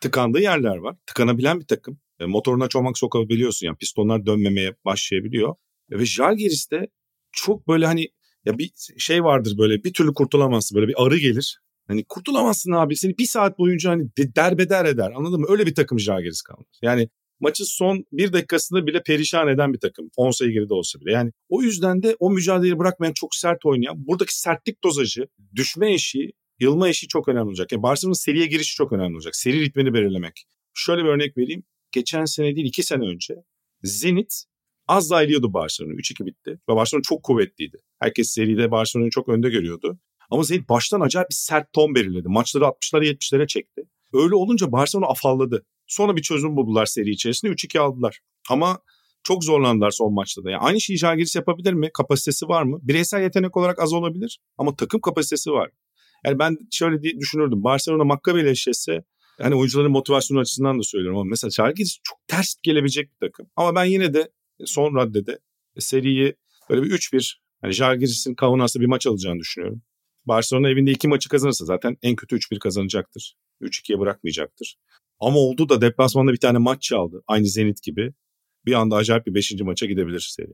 Tıkandığı yerler var. Tıkanabilen bir takım. E, motoruna çomak sokabiliyorsun yani pistonlar dönmemeye başlayabiliyor. E, ve Jalgiris'te çok böyle hani ya bir şey vardır böyle bir türlü kurtulamazsın. Böyle bir arı gelir. Hani kurtulamazsın abi. Seni bir saat boyunca hani derbeder eder. Anladın mı? Öyle bir takım Jagiris kalmış. Yani maçı son bir dakikasında bile perişan eden bir takım. 10 sayı geride olsa bile. Yani o yüzden de o mücadeleyi bırakmayan çok sert oynayan. Buradaki sertlik dozajı, düşme eşiği, yılma eşiği çok önemli olacak. Yani Barcelona'nın seriye girişi çok önemli olacak. Seri ritmini belirlemek. Şöyle bir örnek vereyim. Geçen sene değil iki sene önce Zenit az daha eliyordu Barcelona. 3-2 bitti. Ve Barcelona çok kuvvetliydi. Herkes seride Barcelona'yı çok önde görüyordu. Ama Zenit baştan acayip bir sert ton belirledi. Maçları 60'lara 70'lere çekti. Öyle olunca Barcelona afalladı. Sonra bir çözüm buldular seri içerisinde 3-2 aldılar. Ama çok zorlandılar son maçta da. Yani aynı şeyi Jalgiris yapabilir mi? Kapasitesi var mı? Bireysel yetenek olarak az olabilir ama takım kapasitesi var. Yani ben şöyle düşünürdüm. Barcelona Maccabi ile eşleşse yani oyuncuların motivasyonu açısından da söylüyorum ama mesela Jalgiris çok ters gelebilecek bir takım. Ama ben yine de son raddede seriyi böyle bir 3-1 yani Jalgiris'in Kaunas'ta bir maç alacağını düşünüyorum. Barcelona evinde iki maçı kazanırsa zaten en kötü 3-1 kazanacaktır. 3-2'ye bırakmayacaktır. Ama oldu da deplasmanda bir tane maç çaldı. Aynı Zenit gibi. Bir anda acayip bir 5. maça gidebilir seri.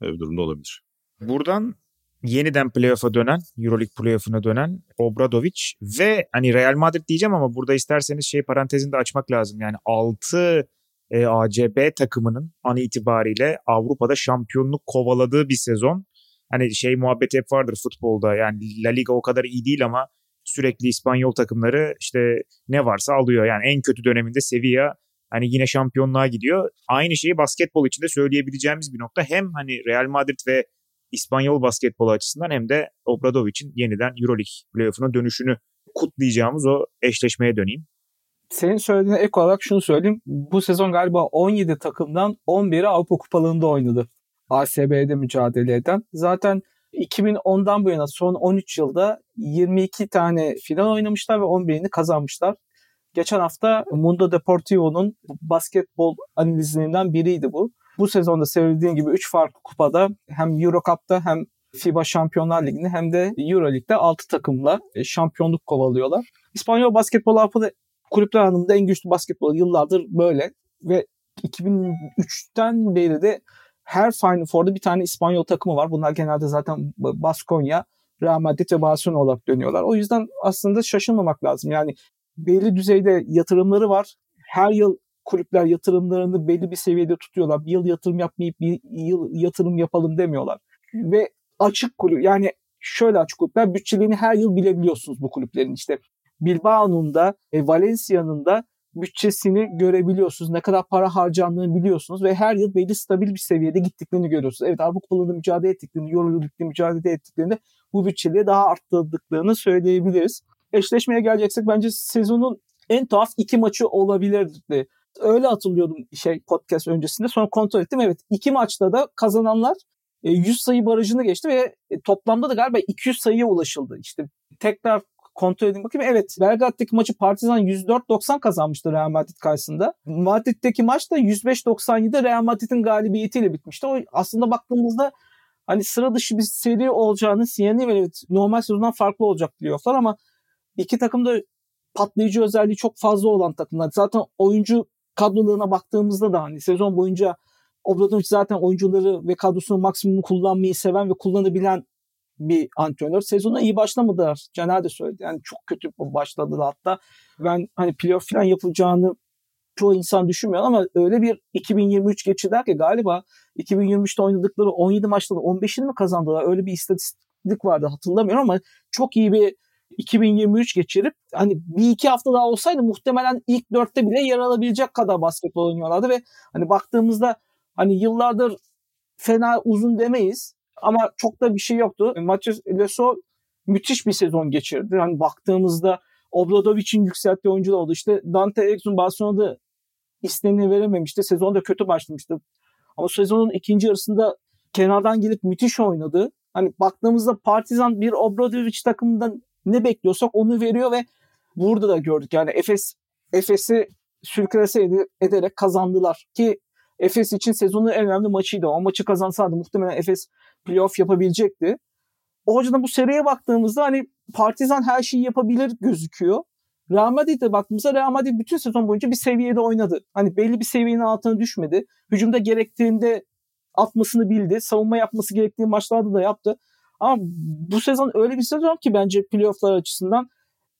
Öyle bir durumda olabilir. Buradan yeniden playoff'a dönen, Euroleague playoff'una dönen Obradovic ve hani Real Madrid diyeceğim ama burada isterseniz şey parantezini de açmak lazım. Yani 6 e, ACB takımının an itibariyle Avrupa'da şampiyonluk kovaladığı bir sezon hani şey muhabbeti hep vardır futbolda. Yani La Liga o kadar iyi değil ama sürekli İspanyol takımları işte ne varsa alıyor. Yani en kötü döneminde Sevilla hani yine şampiyonluğa gidiyor. Aynı şeyi basketbol için de söyleyebileceğimiz bir nokta. Hem hani Real Madrid ve İspanyol basketbol açısından hem de Obradovic'in yeniden Euroleague playoff'una dönüşünü kutlayacağımız o eşleşmeye döneyim. Senin söylediğine ek olarak şunu söyleyeyim. Bu sezon galiba 17 takımdan 11'i Avrupa Kupalığında oynadı. ASB'de mücadele eden. Zaten 2010'dan bu yana son 13 yılda 22 tane final oynamışlar ve 11'ini kazanmışlar. Geçen hafta Mundo Deportivo'nun basketbol analizlerinden biriydi bu. Bu sezonda söylediğim gibi 3 farklı kupada hem Euro Cup'ta hem FIBA Şampiyonlar Ligi'nde hem de Euro Lig'de 6 takımla e, şampiyonluk kovalıyorlar. İspanyol basketbol Avrupa'da kulüpler anlamında en güçlü basketbol yıllardır böyle ve 2003'ten beri de her Final Four'da bir tane İspanyol takımı var. Bunlar genelde zaten Baskonya, Real Madrid ve Barcelona olarak dönüyorlar. O yüzden aslında şaşırmamak lazım. Yani belli düzeyde yatırımları var. Her yıl kulüpler yatırımlarını belli bir seviyede tutuyorlar. Bir yıl yatırım yapmayıp bir yıl yatırım yapalım demiyorlar. Ve açık kulüp yani şöyle açık kulüpler bütçelerini her yıl bilebiliyorsunuz bu kulüplerin. işte Bilbao'nun da e, Valencia'nın da bütçesini görebiliyorsunuz. Ne kadar para harcandığını biliyorsunuz ve her yıl belli stabil bir seviyede gittiklerini görüyorsunuz. Evet Avrupa Kupalarında mücadele ettiklerini, Euro Lig'de mücadele ettiklerinde bu bütçeleri daha arttırdıklarını söyleyebiliriz. Eşleşmeye geleceksek bence sezonun en tuhaf iki maçı olabilirdi. Öyle hatırlıyordum şey podcast öncesinde. Sonra kontrol ettim. Evet iki maçta da kazananlar 100 e, sayı barajını geçti ve e, toplamda da galiba 200 sayıya ulaşıldı. İşte tekrar kontrol edeyim bakayım. Evet Belgrad'daki maçı Partizan 104-90 kazanmıştı Real Madrid karşısında. Madrid'deki maç da 105-97 Real Madrid'in galibiyetiyle bitmişti. O aslında baktığımızda hani sıra dışı bir seri olacağını sinyalini veriyor. Evet, normal sezondan farklı olacak diyorlar ama iki takım da patlayıcı özelliği çok fazla olan takımlar. Zaten oyuncu kadrolarına baktığımızda da hani sezon boyunca Obradovic zaten oyuncuları ve kadrosunu maksimum kullanmayı seven ve kullanabilen bir antrenör. Sezona iyi başlamadılar. Caner de söyledi. Yani çok kötü başladılar hatta. Ben hani playoff falan yapacağını çoğu insan düşünmüyor ama öyle bir 2023 geçirdiler ki galiba 2023'te oynadıkları 17 maçta da 15'ini mi kazandılar? Öyle bir istatistik vardı hatırlamıyorum ama çok iyi bir 2023 geçirip hani bir iki hafta daha olsaydı muhtemelen ilk dörtte bile yer alabilecek kadar basketbol oynuyorlardı ve hani baktığımızda hani yıllardır fena uzun demeyiz ama çok da bir şey yoktu. Maçı Leso müthiş bir sezon geçirdi. Hani baktığımızda Obradovic'in yükselttiği oyuncular oldu. İşte Dante Exum Barcelona'da isteneni verememişti. Sezon da kötü başlamıştı. Ama sezonun ikinci yarısında kenardan gelip müthiş oynadı. Hani baktığımızda Partizan bir Obradovic takımından ne bekliyorsak onu veriyor ve burada da gördük. Yani Efes Efes'i sürklase ederek kazandılar ki Efes için sezonun en önemli maçıydı. O maçı kazansaydı muhtemelen Efes playoff yapabilecekti. O açıdan bu seriye baktığımızda hani Partizan her şeyi yapabilir gözüküyor. Real Madrid'e baktığımızda Real Madrid bütün sezon boyunca bir seviyede oynadı. Hani belli bir seviyenin altına düşmedi. Hücumda gerektiğinde atmasını bildi. Savunma yapması gerektiği maçlarda da yaptı. Ama bu sezon öyle bir sezon ki bence playofflar açısından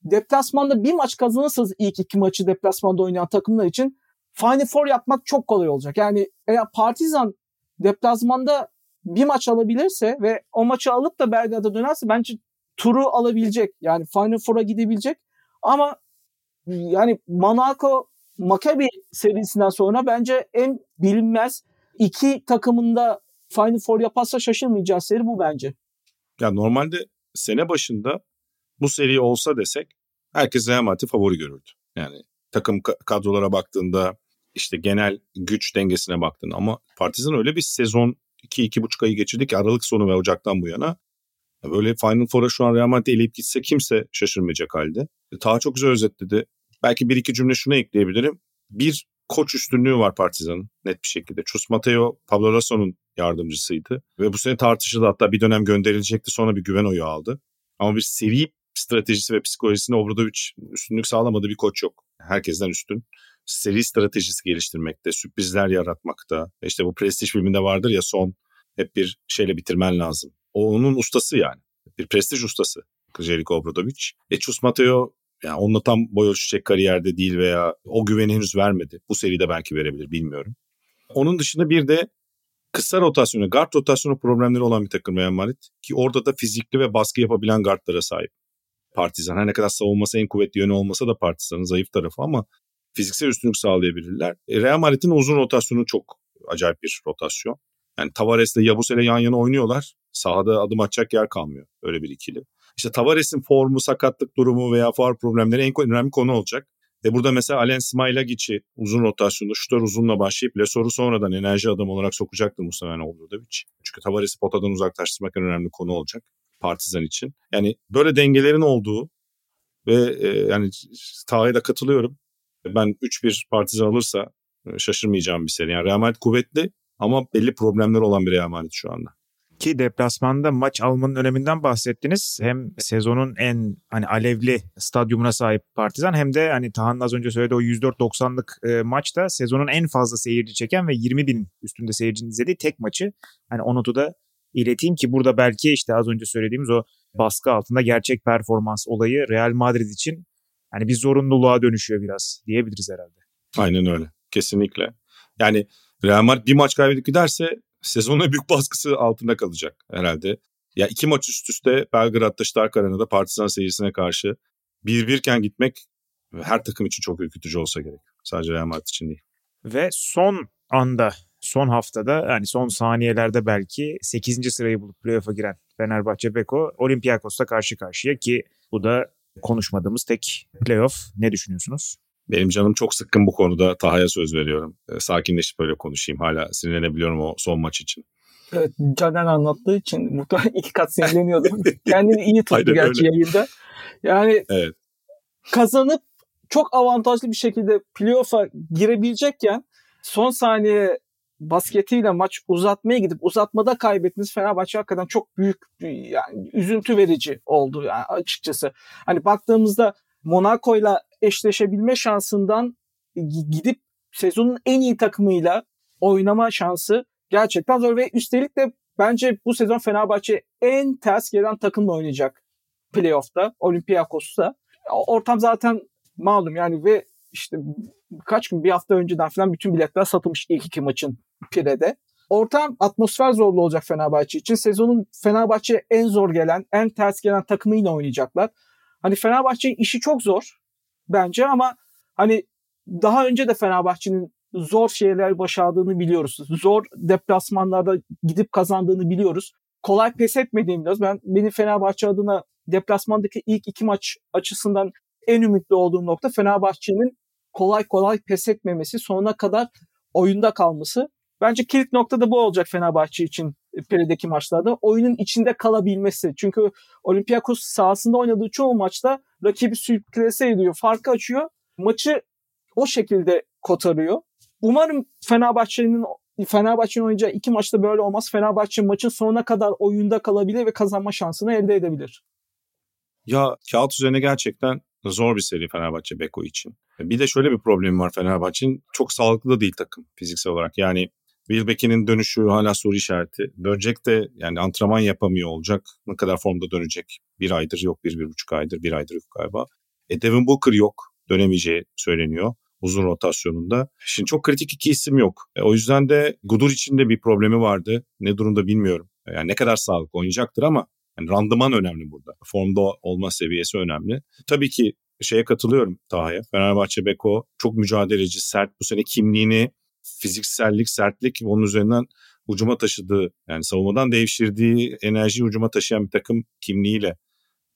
deplasmanda bir maç kazanırsanız ilk iki maçı deplasmanda oynayan takımlar için Final Four yapmak çok kolay olacak. Yani eğer Partizan deplasmanda bir maç alabilirse ve o maçı alıp da Belgrad'a dönerse bence turu alabilecek. Yani Final Four'a gidebilecek. Ama yani Monaco Maccabi serisinden sonra bence en bilinmez iki takımında Final Four yaparsa şaşırmayacağı seri bu bence. Ya normalde sene başında bu seri olsa desek herkes Real Madrid'i favori görürdü. Yani takım kadrolara baktığında işte genel güç dengesine baktığında ama Partizan öyle bir sezon 2-2,5 ayı geçirdi ki Aralık sonu ve Ocak'tan bu yana. Böyle Final Four'a şu an Real Madrid eleyip gitse kimse şaşırmayacak halde. Taha çok güzel özetledi. Belki bir iki cümle şunu ekleyebilirim. Bir koç üstünlüğü var Partizan'ın net bir şekilde. Chus Mateo Pablo Lasso'nun yardımcısıydı. Ve bu sene tartışıldı hatta bir dönem gönderilecekti sonra bir güven oyu aldı. Ama bir seri stratejisi ve psikolojisinde Obradovic üstünlük sağlamadı bir koç yok. Herkesten üstün. Seri stratejisi geliştirmekte, sürprizler yaratmakta. İşte bu Prestige filminde vardır ya son hep bir şeyle bitirmen lazım. O onun ustası yani. Bir prestij ustası Jeliko Obradovic. E Chus Mateo yani onunla tam boy ölçecek kariyerde değil veya o güveni henüz vermedi. Bu seride belki verebilir bilmiyorum. Onun dışında bir de kısa rotasyonu, guard rotasyonu problemleri olan bir takım Real Madrid. Ki orada da fizikli ve baskı yapabilen guardlara sahip. Partizan her ne kadar savunması en kuvvetli yönü olmasa da Partizan'ın zayıf tarafı ama fiziksel üstünlük sağlayabilirler. E, Real Madrid'in uzun rotasyonu çok acayip bir rotasyon. Yani Tavares'le Yabusele yan yana oynuyorlar. Sahada adım atacak yer kalmıyor. Öyle bir ikili. İşte Tavares'in formu, sakatlık durumu veya far problemleri en önemli konu olacak. Ve burada mesela Alen Smailagiç'i uzun rotasyonda şutör uzunla başlayıp Lesor'u sonradan enerji adamı olarak sokacaktır muhtemelen Obradovic. Çünkü Tavares'i potadan uzaklaştırmak en önemli konu olacak Partizan için. Yani böyle dengelerin olduğu ve e, yani Taha'ya katılıyorum. Ben 3-1 Partizan alırsa e, şaşırmayacağım bir seri. Yani Real Madrid kuvvetli ama belli problemler olan bir Real Madrid şu anda ki deplasmanda maç almanın öneminden bahsettiniz. Hem sezonun en hani alevli stadyumuna sahip Partizan hem de hani Tahan'ın az önce söylediği o 104-90'lık e, maçta sezonun en fazla seyirci çeken ve 20 bin üstünde seyircinin izlediği tek maçı. Hani o notu da ileteyim ki burada belki işte az önce söylediğimiz o baskı altında gerçek performans olayı Real Madrid için hani bir zorunluluğa dönüşüyor biraz diyebiliriz herhalde. Aynen öyle. Kesinlikle. Yani Real Madrid bir maç kaybedip giderse sezonun büyük baskısı altında kalacak herhalde. Ya iki maç üst üste Belgrad'da Stark Arena'da Partizan seyircisine karşı bir birken gitmek her takım için çok ürkütücü olsa gerek. Sadece Real Madrid için değil. Ve son anda, son haftada yani son saniyelerde belki 8. sırayı bulup playoff'a giren Fenerbahçe Beko Olympiakos'ta karşı karşıya ki bu da konuşmadığımız tek playoff. Ne düşünüyorsunuz? Benim canım çok sıkkın bu konuda. Taha'ya söz veriyorum. E, sakinleşip böyle konuşayım. Hala sinirlenebiliyorum o son maç için. Evet, Caner anlattığı için muhtemelen iki kat sinirleniyordum. Kendini iyi tuttu gerçi öyle. yayında. Yani evet. kazanıp çok avantajlı bir şekilde playoff'a girebilecekken son saniye basketiyle maç uzatmaya gidip uzatmada kaybetmeniz Fenerbahçe hakikaten çok büyük yani üzüntü verici oldu yani açıkçası. Hani baktığımızda Monaco'yla eşleşebilme şansından gidip sezonun en iyi takımıyla oynama şansı gerçekten zor ve üstelik de bence bu sezon Fenerbahçe en ters gelen takımla oynayacak playoff'ta Olympiakos'ta. Ortam zaten malum yani ve işte kaç gün bir hafta önceden falan bütün biletler satılmış ilk iki maçın Pire'de. Ortam atmosfer zorlu olacak Fenerbahçe için. Sezonun Fenerbahçe en zor gelen, en ters gelen takımıyla oynayacaklar. Hani Fenerbahçe'nin işi çok zor bence ama hani daha önce de Fenerbahçe'nin zor şeyler başardığını biliyoruz. Zor deplasmanlarda gidip kazandığını biliyoruz. Kolay pes etmediğini biliyoruz. Ben benim Fenerbahçe adına deplasmandaki ilk iki maç açısından en ümitli olduğum nokta Fenerbahçe'nin kolay kolay pes etmemesi, sonuna kadar oyunda kalması. Bence kilit nokta da bu olacak Fenerbahçe için Peri'deki maçlarda. Oyunun içinde kalabilmesi. Çünkü Olympiakos sahasında oynadığı çoğu maçta rakibi sürklese ediyor, farkı açıyor. Maçı o şekilde kotarıyor. Umarım Fenerbahçe'nin Fenerbahçe'nin oynayacağı iki maçta böyle olmaz. Fenerbahçe maçın sonuna kadar oyunda kalabilir ve kazanma şansını elde edebilir. Ya kağıt üzerine gerçekten zor bir seri Fenerbahçe Beko için. Bir de şöyle bir problemi var Fenerbahçe'nin. Çok sağlıklı da değil takım fiziksel olarak. Yani Wilbeck'in dönüşü hala soru işareti. Dönecek de yani antrenman yapamıyor olacak. Ne kadar formda dönecek? Bir aydır yok, bir, bir buçuk aydır, bir aydır yok galiba. E Devin Booker yok. Dönemeyeceği söyleniyor uzun rotasyonunda. Şimdi çok kritik iki isim yok. E, o yüzden de Gudur için de bir problemi vardı. Ne durumda bilmiyorum. Yani ne kadar sağlıklı oynayacaktır ama yani randıman önemli burada. Formda olma seviyesi önemli. Tabii ki şeye katılıyorum Taha'ya. Fenerbahçe Beko çok mücadeleci, sert. Bu sene kimliğini fiziksellik, sertlik onun üzerinden ucuma taşıdığı yani savunmadan devşirdiği enerjiyi ucuma taşıyan bir takım kimliğiyle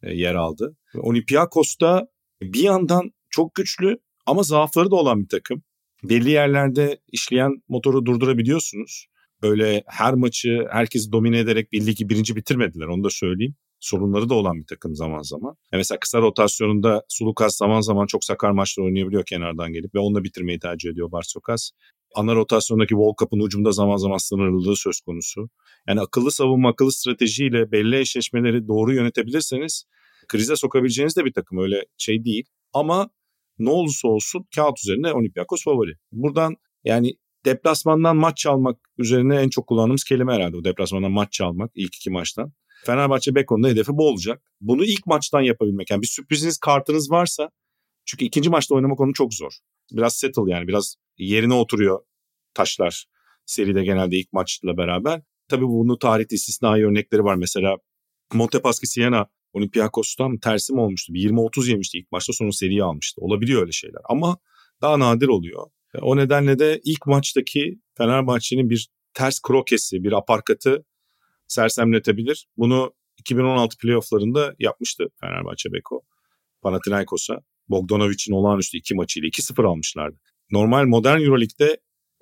e, yer aldı. Olympiakos'ta bir yandan çok güçlü ama zaafları da olan bir takım. Belli yerlerde işleyen motoru durdurabiliyorsunuz. Öyle her maçı herkes domine ederek bir ligi birinci bitirmediler onu da söyleyeyim. Sorunları da olan bir takım zaman zaman. Yani mesela kısa rotasyonunda Sulukas zaman zaman çok sakar maçlar oynayabiliyor kenardan gelip ve onunla bitirmeyi tercih ediyor Barsokas ana rotasyondaki Volkap'ın ucumda zaman zaman sınırlılığı söz konusu. Yani akıllı savunma, akıllı stratejiyle belli eşleşmeleri doğru yönetebilirseniz krize sokabileceğiniz de bir takım öyle şey değil. Ama ne olursa olsun kağıt üzerinde Olympiakos favori. Buradan yani deplasmandan maç çalmak üzerine en çok kullandığımız kelime herhalde o deplasmandan maç çalmak ilk iki maçtan. Fenerbahçe Beko'nun hedefi bu olacak. Bunu ilk maçtan yapabilmek. Yani bir sürpriziniz kartınız varsa çünkü ikinci maçta oynamak onu çok zor. Biraz settle yani biraz yerine oturuyor taşlar seride genelde ilk maçla beraber. Tabii bunu tarihte istisnai örnekleri var. Mesela Montepaschi Siena Olympiakos'tan tersi mi olmuştu? 20-30 yemişti ilk maçta sonra seriyi almıştı. Olabiliyor öyle şeyler ama daha nadir oluyor. O nedenle de ilk maçtaki Fenerbahçe'nin bir ters krokesi, bir aparkatı sersemletebilir. Bunu 2016 playofflarında yapmıştı Fenerbahçe Beko Panathinaikos'a. Bogdanovic'in olağanüstü iki maçıyla 2-0 almışlardı. Normal modern Euroleague'de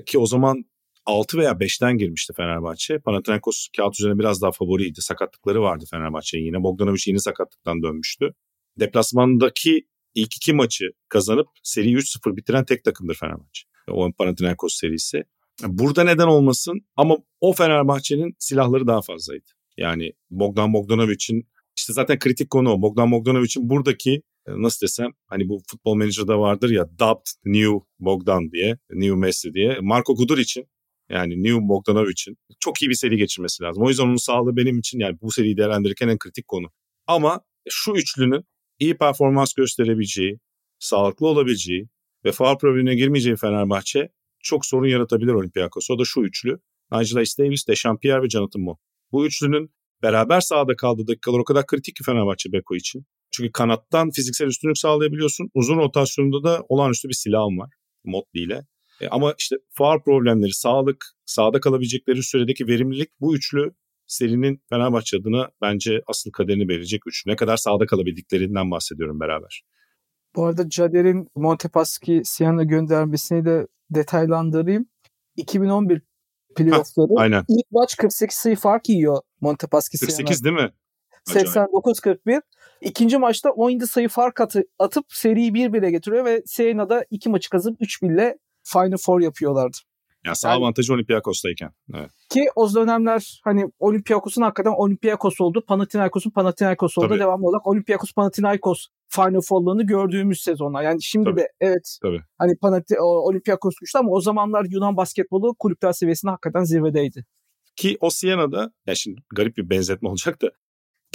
ki o zaman 6 veya 5'ten girmişti Fenerbahçe. Panathinaikos kağıt üzerine biraz daha favoriydi. Sakatlıkları vardı Fenerbahçe'nin yine. Bogdanovic yeni sakatlıktan dönmüştü. Deplasmandaki ilk iki maçı kazanıp seri 3-0 bitiren tek takımdır Fenerbahçe. O Panathinaikos serisi. Burada neden olmasın ama o Fenerbahçe'nin silahları daha fazlaydı. Yani Bogdan Bogdanovic'in işte zaten kritik konu o. Bogdan Bogdanovic'in buradaki nasıl desem hani bu futbol menajerde vardır ya dubbed new Bogdan diye, new Messi diye. Marco Gudur için yani New Bogdanovic'in çok iyi bir seri geçirmesi lazım. O yüzden onun sağlığı benim için yani bu seriyi değerlendirirken en kritik konu. Ama şu üçlünün iyi performans gösterebileceği, sağlıklı olabileceği ve faal problemine girmeyeceği Fenerbahçe çok sorun yaratabilir Olympiakos. O da şu üçlü. Nigel Hayes Davis, Dechampierre ve Jonathan Moore. Bu üçlünün beraber sahada kaldığı dakikalar o kadar kritik ki Fenerbahçe Beko için. Çünkü kanattan fiziksel üstünlük sağlayabiliyorsun. Uzun rotasyonunda da olağanüstü bir silahım var Motley ile. E, ama işte faal problemleri, sağlık, sahada kalabilecekleri süredeki verimlilik bu üçlü serinin Fenerbahçe adına bence asıl kaderini belirleyecek üç. Ne kadar sahada kalabildiklerinden bahsediyorum beraber. Bu arada Cader'in Montepaschi Siena göndermesini de detaylandırayım. 2011 playoffları Aynen. ilk maç 48 sayı fark yiyor Montepaschi Siena. 48 değil mi? Acayip. 89-41. İkinci maçta 17 sayı fark atı, atıp seriyi 1-1'e getiriyor ve Siena'da iki maçı kazıp 3-1'le Final Four yapıyorlardı. Ya sağ Yani- avantajı Olympiakos'tayken. Evet. Ki o dönemler hani Olympiakos'un hakikaten Olympiakos oldu. Panathinaikos'un Panathinaikos oldu. Tabii. Devamlı olarak Olympiakos Panathinaikos Final Four'larını gördüğümüz sezonlar. Yani şimdi Tabii. de evet Tabii. hani Panathi- Olympiakos güçlü ama o zamanlar Yunan basketbolu kulüpler seviyesinde hakikaten zirvedeydi. Ki o Siena'da ya şimdi garip bir benzetme olacak da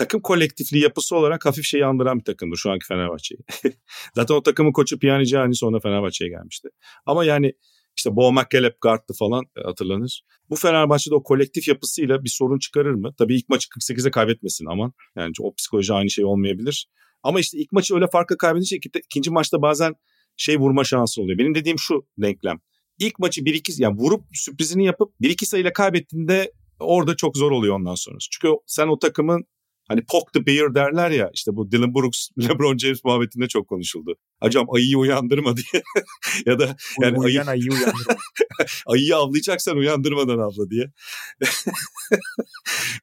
takım kolektifliği yapısı olarak hafif şeyi andıran bir takımdı şu anki Fenerbahçe'yi. Zaten o takımın koçu Pjanic hani sonra Fenerbahçe'ye gelmişti. Ama yani işte Bo McCaleb guard'tı falan e, hatırlanır. Bu Fenerbahçe'de o kolektif yapısıyla bir sorun çıkarır mı? Tabii ilk maçı 48'e kaybetmesin aman. Yani o psikoloji aynı şey olmayabilir. Ama işte ilk maçı öyle farklı kaybedince iki- ikinci maçta bazen şey vurma şansı oluyor. Benim dediğim şu denklem. İlk maçı 1-2 yani vurup sürprizini yapıp 1-2 sayıyla kaybettiğinde orada çok zor oluyor ondan sonrası. Çünkü sen o takımın hani poke the bear derler ya işte bu Dylan Brooks, LeBron James muhabbetinde çok konuşuldu. Acaba ayıyı uyandırma diye ya da Yani Uyuyan ayı- ayıyı ayıyı avlayacaksan uyandırmadan avla diye.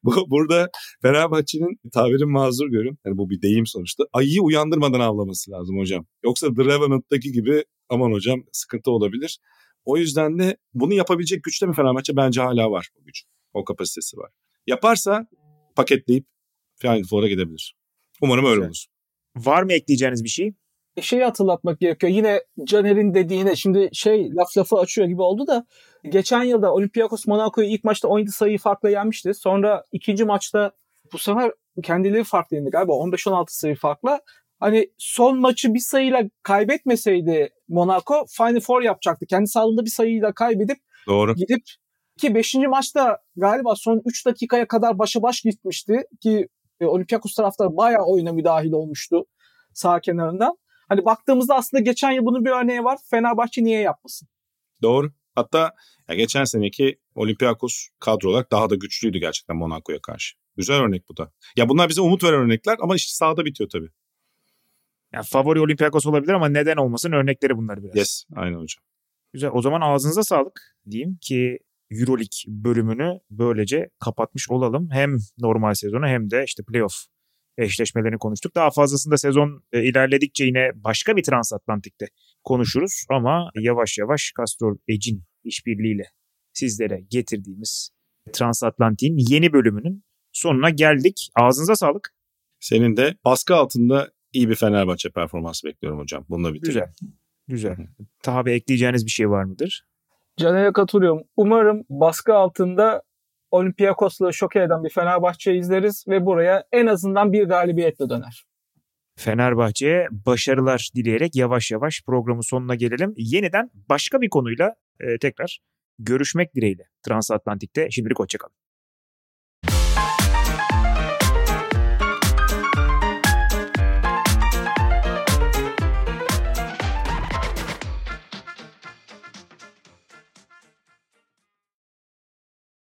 bu, burada Fenerbahçe'nin tabirin mazur görün. Yani bu bir deyim sonuçta. Ayıyı uyandırmadan avlaması lazım hocam. Yoksa The Revenant'taki gibi aman hocam sıkıntı olabilir. O yüzden de bunu yapabilecek güçte mi Fenerbahçe? Bence hala var o güç. O kapasitesi var. Yaparsa paketleyip Final Four'a gidebilir. Umarım öyle olur. Var mı ekleyeceğiniz bir şey? Bir şeyi hatırlatmak gerekiyor. Yine Caner'in dediğine şimdi şey laf lafı açıyor gibi oldu da geçen yılda Olympiakos Monaco'yu ilk maçta 17 sayı farkla yenmişti. Sonra ikinci maçta bu sefer kendileri farklı yendi galiba 15-16 sayı farkla. Hani son maçı bir sayıyla kaybetmeseydi Monaco Final Four yapacaktı. Kendi sahasında bir sayıyla kaybedip Doğru. gidip ki 5. maçta galiba son 3 dakikaya kadar başa baş gitmişti ki e, Olympiakos taraftarı bayağı oyuna müdahil olmuştu sağ kenarından. Hani baktığımızda aslında geçen yıl bunun bir örneği var. Fenerbahçe niye yapmasın? Doğru. Hatta ya geçen seneki Olympiakos kadro olarak daha da güçlüydü gerçekten Monaco'ya karşı. Güzel örnek bu da. Ya bunlar bize umut veren örnekler ama işte sahada bitiyor tabii. Yani favori Olympiakos olabilir ama neden olmasın örnekleri bunlar biraz. Yes, aynen hocam. Güzel. O zaman ağzınıza sağlık diyeyim ki Euroleague bölümünü böylece kapatmış olalım. Hem normal sezonu hem de işte playoff eşleşmelerini konuştuk. Daha fazlasını da sezon e, ilerledikçe yine başka bir transatlantikte konuşuruz. Ama yavaş yavaş Castrol Edge'in işbirliğiyle sizlere getirdiğimiz transatlantiğin yeni bölümünün sonuna geldik. Ağzınıza sağlık. Senin de baskı altında iyi bir Fenerbahçe performansı bekliyorum hocam. Bununla bitirelim. Güzel. Güzel. Tabii ekleyeceğiniz bir şey var mıdır? Caner'e katılıyorum. Umarım baskı altında Olympiakos'la şok eden bir Fenerbahçe izleriz ve buraya en azından bir galibiyetle döner. Fenerbahçe'ye başarılar dileyerek yavaş yavaş programın sonuna gelelim. Yeniden başka bir konuyla e, tekrar görüşmek dileğiyle Transatlantik'te. Şimdilik hoşçakalın.